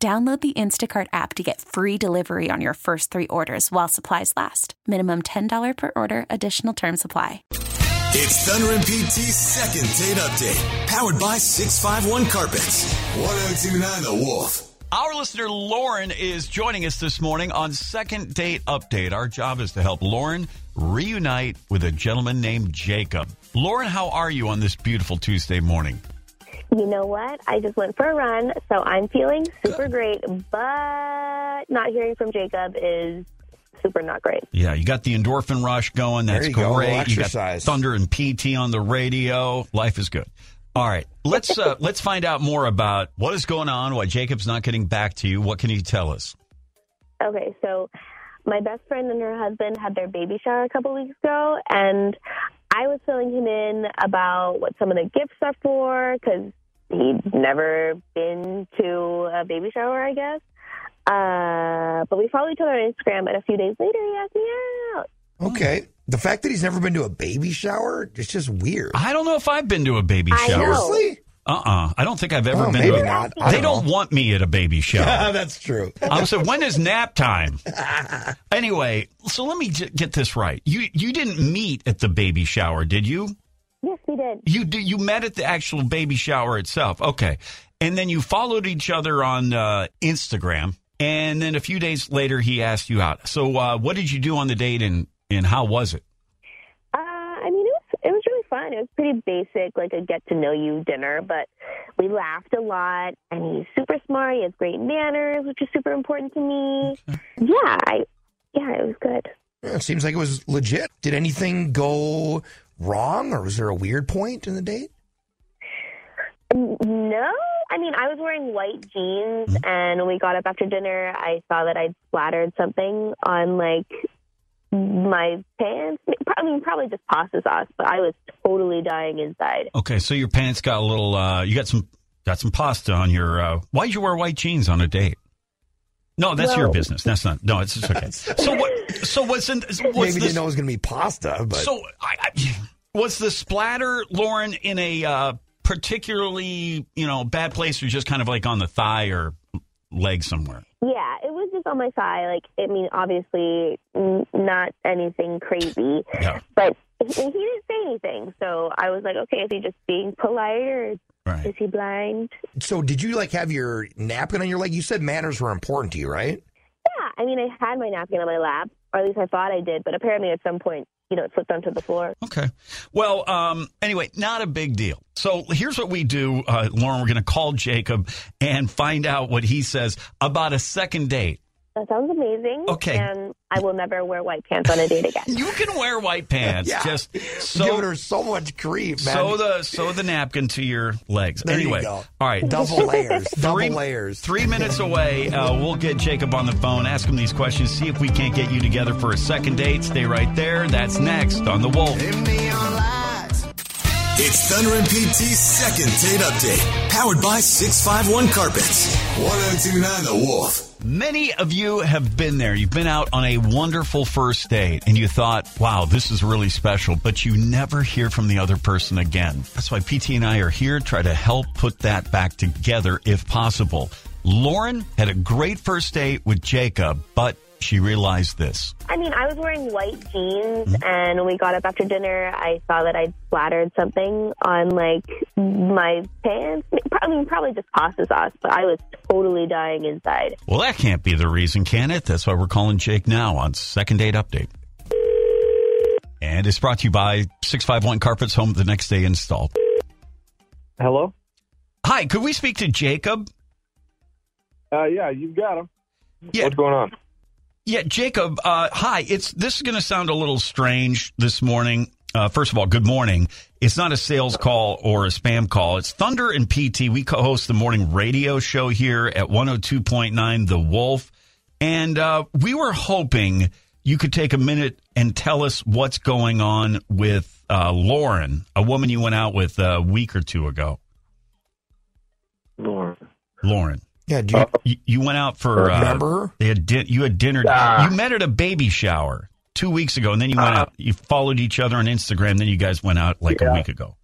Download the Instacart app to get free delivery on your first three orders while supplies last. Minimum $10 per order, additional term supply. It's Thunder and PT's second date update, powered by 651 Carpets. 1029 The Wolf. Our listener Lauren is joining us this morning on Second Date Update. Our job is to help Lauren reunite with a gentleman named Jacob. Lauren, how are you on this beautiful Tuesday morning? You know what? I just went for a run, so I'm feeling super great, but not hearing from Jacob is super not great. Yeah, you got the endorphin rush going. That's There you great. little You got exercise. Thunder and PT on the radio. Life is good. All right, let's uh, let's find out more about what is going on. Why Jacob's not getting back to you? What can you tell us? Okay, so my best friend and her husband had their baby shower a couple weeks ago, and I was filling him in about what some of the gifts are for because he'd never been to a baby shower, I guess. Uh, but we followed each other on Instagram, and a few days later, he asked me out. Okay. The fact that he's never been to a baby shower is just weird. I don't know if I've been to a baby I shower. know. Seriously? Uh uh I don't think I've ever Oh, been maybe to a not. I They don't don't know. want me at a baby shower. That's true. I was like, when is nap time? Anyway, so let me j- get this right. You you didn't meet at the baby shower, did you? Yes, we did. You d- you met at the actual baby shower itself. Okay, and then you followed each other on uh, Instagram, and then a few days later he asked you out. So uh, what did you do on the date, and and how was it? Uh, I mean, it was it was really fun. It was pretty basic, like a get to know you dinner, but we laughed a lot. And he's super smart. He has great manners, which is super important to me. Yeah, I yeah, it was good. Yeah, It seems like it was legit. Did anything go wrong or was there a weird point in the date? No, I mean, I was wearing white jeans, mm-hmm. and when we got up after dinner, I saw that I'd splattered something on like my pants. I mean, probably just pasta sauce, but I was totally dying inside. Okay, so your pants got a little. Uh, you got some got some pasta on your. Uh, why'd you wear white jeans on a date? No, that's your business. That's not. No, it's, it's okay. so what? So what's in? What's Maybe this? didn't know it was going to be pasta, but So I, I, was the splatter, Lauren, in a uh, particularly you know bad place, or just kind of like on the thigh or leg somewhere? Yeah, it was just on my thigh. Like, I mean, obviously, n- not anything crazy, but he, he didn't say anything. So I was like, okay, is he just being polite or Right. is he blind? so did you like have your napkin on your leg? You said manners were important to you, right? Yeah, I mean, I had my napkin on my lap, or at least I thought I did, but apparently at some point, you know, it slipped onto the floor. Okay. Well, um, anyway, not a big deal. So here's what we do, uh, Lauren. We're going to call Jacob and find out what he says about a second date. That sounds amazing. Okay. And I will never wear white pants on a date again. You can wear white pants. Yeah. Just Giving her so much grief, man. sew the sew the napkin to your legs. There you anyway, go. all right. double layers, double Three- layers. Three minutes away, uh, we'll get Jacob on the phone, ask him these questions, see if we can't get you together for a second date. Stay right there. That's next on The Wolf. It's Thunder and PT's second date update, powered by 651 Carpets. 1029 The Wolf. Many of you have been there. You've been out on a wonderful first date and you thought, wow, this is really special, but you never hear from the other person again. That's why PT and I are here to try to help put that back together if possible. Lauren had a great first date with Jacob, but she realized this. I mean, I was wearing white jeans, and when we got up after dinner, I saw that I'd splattered something on like my pants. I mean, probably just pasta sauce, but I was totally dying inside. Well, that can't be the reason, can it? That's why we're calling Jake now on Second Date Update. And it's brought to you by 651 Carpets Home the Next Day Install. Hello? Hi, could we speak to Jacob? Uh, yeah, you've got him. Yeah. What's going on? Yeah, Jacob. Uh, hi. It's this is going to sound a little strange this morning. Uh, first of all, good morning. It's not a sales call or a spam call. It's Thunder and PT. We co-host the morning radio show here at 102.9 The Wolf. And uh, we were hoping you could take a minute and tell us what's going on with uh, Lauren, a woman you went out with a week or two ago. Lauren. Lauren. Yeah, do you, You, you went out for uh, Remember her? They had di- you had dinner. Ah. You met at a baby shower two weeks ago, and then you went Ah. out. You followed each other on Instagram. Then you guys went out like a week ago.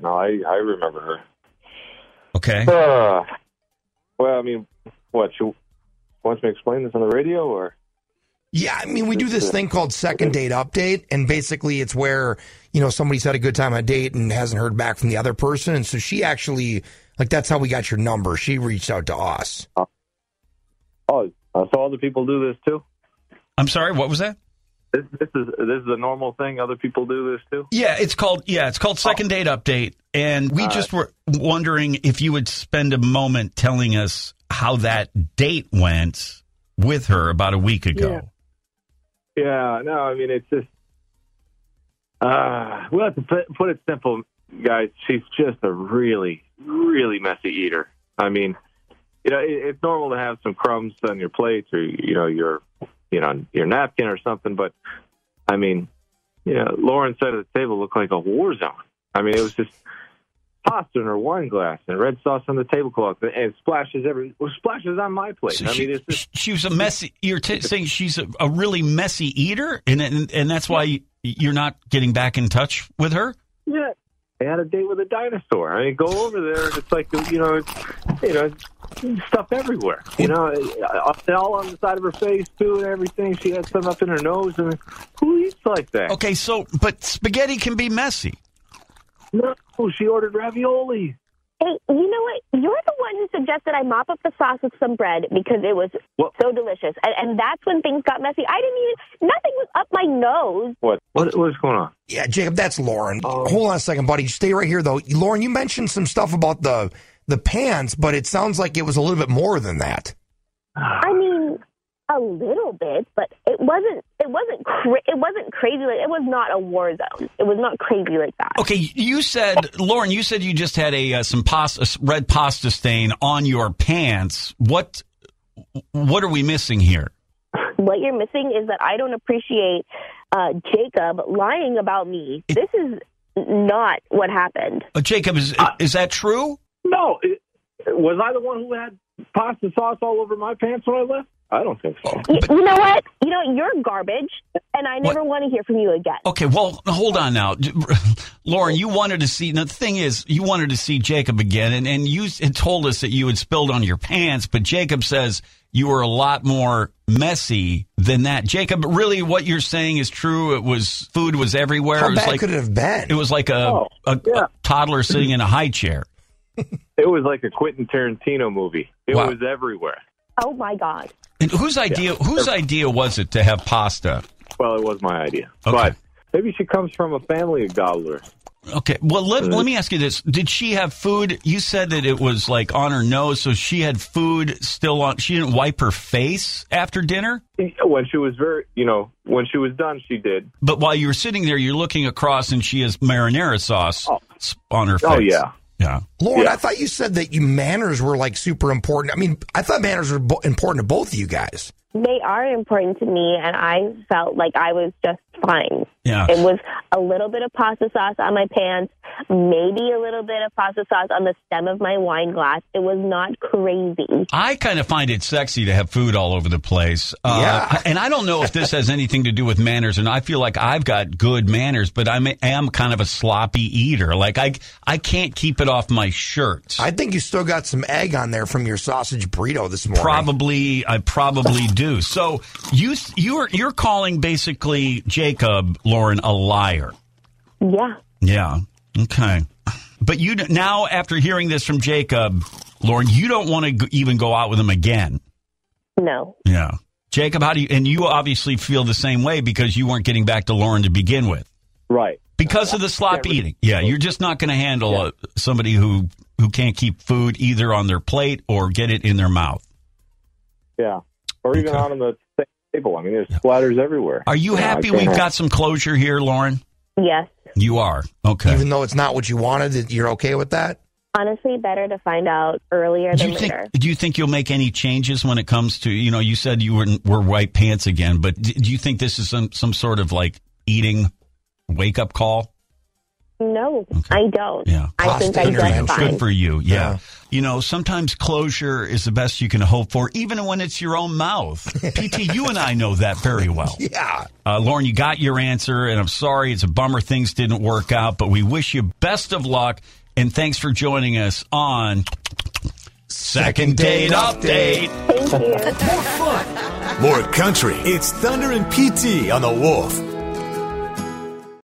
No, I I remember her. Okay. Uh, well, I mean, what? She wants me to explain this on the radio, or Yeah, I mean, we do this thing called second date update, and basically it's where, you know, somebody's had a good time on a date and hasn't heard back from the other person. And so she actually, like, that's how we got your number. She reached out to us. oh, uh, so other people do this too. I'm sorry. What was that? This, this is this is a normal thing. Other people do this too. Yeah, it's called yeah, it's called second date update, and we just were wondering if you would spend a moment telling us how that date went with her about a week ago. Yeah, no, I mean it's just. Uh, well, to put, put it simple, guys, she's just a really, really messy eater. I mean, you know, it, it's normal to have some crumbs on your plate or you know your, you know, your napkin or something, but I mean, you know, Lauren's side of the table looked like a war zone. I mean, it was just pasta in her wine glass and red sauce on the tablecloth and splashes every well, splashes on my plate. So I she, mean, it's just she was a messy. You're t- saying she's a, a really messy eater, and, and and that's why you're not getting back in touch with her. Yeah. I had a date with a dinosaur. I mean, go over there, and it's like you know, it's, you know, stuff everywhere. You know, all on the side of her face too, and everything. She had some up in her nose, and who eats like that? Okay, so but spaghetti can be messy. No, she ordered ravioli. Hey, you know what? You're the one who suggested I mop up the sauce with some bread because it was What? so delicious, and, and that's when things got messy. I didn't even nothing was up my nose. What? What? What's going on? Yeah, Jacob, that's Lauren. Oh. Hold on a second, buddy. Stay right here, though. Lauren, you mentioned some stuff about the the pants, but it sounds like it was a little bit more than that. I mean, a little bit, but it wasn't. It wasn't. Cra- it wasn't crazy. Like it was not a war zone. It was not crazy like that. Okay, you said Lauren, you said you just had a uh, some pasta red pasta stain on your pants. What what are we missing here? What you're missing is that I don't appreciate uh, Jacob lying about me. this is not what happened. Uh, Jacob, is is that true? No, it, was I the one who had pasta sauce all over my pants when I left? I don't think so. Y- you know what? You know you're garbage, and I never want to hear from you again. Okay, well, hold on now. Lauren, you wanted to see, now the thing is, you wanted to see Jacob again, and, and you had told us that you had spilled on your pants, but Jacob says you were a lot more messy than that. Jacob, really what you're saying is true. It was, food was everywhere. How it was bad like, could it have been? it was like a, Oh, a, yeah. a toddler sitting in a high chair. It was like a Quentin Tarantino movie. It Wow. was everywhere. Oh my god! And whose idea, whose idea was it to have pasta? Well, it was my idea, Okay. but maybe she comes from a family of gobblers. Okay. Well, let, uh, let me ask you this. Did she have food? You said that it was like on her nose, so she had food still on. She didn't wipe her face after dinner? When she was very, you know, when she was done, she did. But while you were sitting there, you're looking across and she has marinara sauce Oh. on her oh, face. Oh, yeah. Yeah. Lauren, Yeah. I thought you said that you manners were like super important. I mean, I thought manners were bo- important to both of you guys. They are important to me, and I felt like I was just fine. Yeah. It was a little bit of pasta sauce on my pants, maybe a little bit of pasta sauce on the stem of my wine glass. It was not crazy. I kind of find it sexy to have food all over the place. Uh, Yeah. And I don't know if this has anything to do with manners, and I feel like I've got good manners, but I'm, kind of a sloppy eater. Like I, I can't keep it off my shirt. I think you still got some egg on there from your sausage burrito this morning. Probably, I probably do. So you, you're, you're calling basically Jacob Lauren a liar. Yeah. Yeah. Okay. But you now, after hearing this from Jacob, Lauren, you don't want to even go out with him again. No. Yeah. Jacob, how do you, and you obviously feel the same way because you weren't getting back to Lauren to begin with. Right. Because of the sloppy eating. Yeah, you're just not going to handle uh, somebody who, who can't keep food either on their plate or get it in their mouth. Yeah. Or even Okay. out on the same table. I mean, there's splatters everywhere. Are you Yeah, happy can't we've have- got some closure here, Lauren? Yes. You are. Okay. Even though it's not what you wanted, you're okay with that? Honestly, better to find out earlier do than you think later. do you think you'll make any changes when it comes to you know you said you were were white pants again but do you think this is some some sort of like eating wake up call No, I don't. Yeah. I think I Cost just intervention. fine. good for you yeah. Yeah. you know sometimes closure is the best you can hope for even when it's your own mouth pt you and i know that very well Yeah. uh, lauren you got your answer and i'm sorry it's a bummer things didn't work out but we wish you best of luck and thanks for joining us on second date update Thank you. More country. It's Thunder and PT on the Wolf.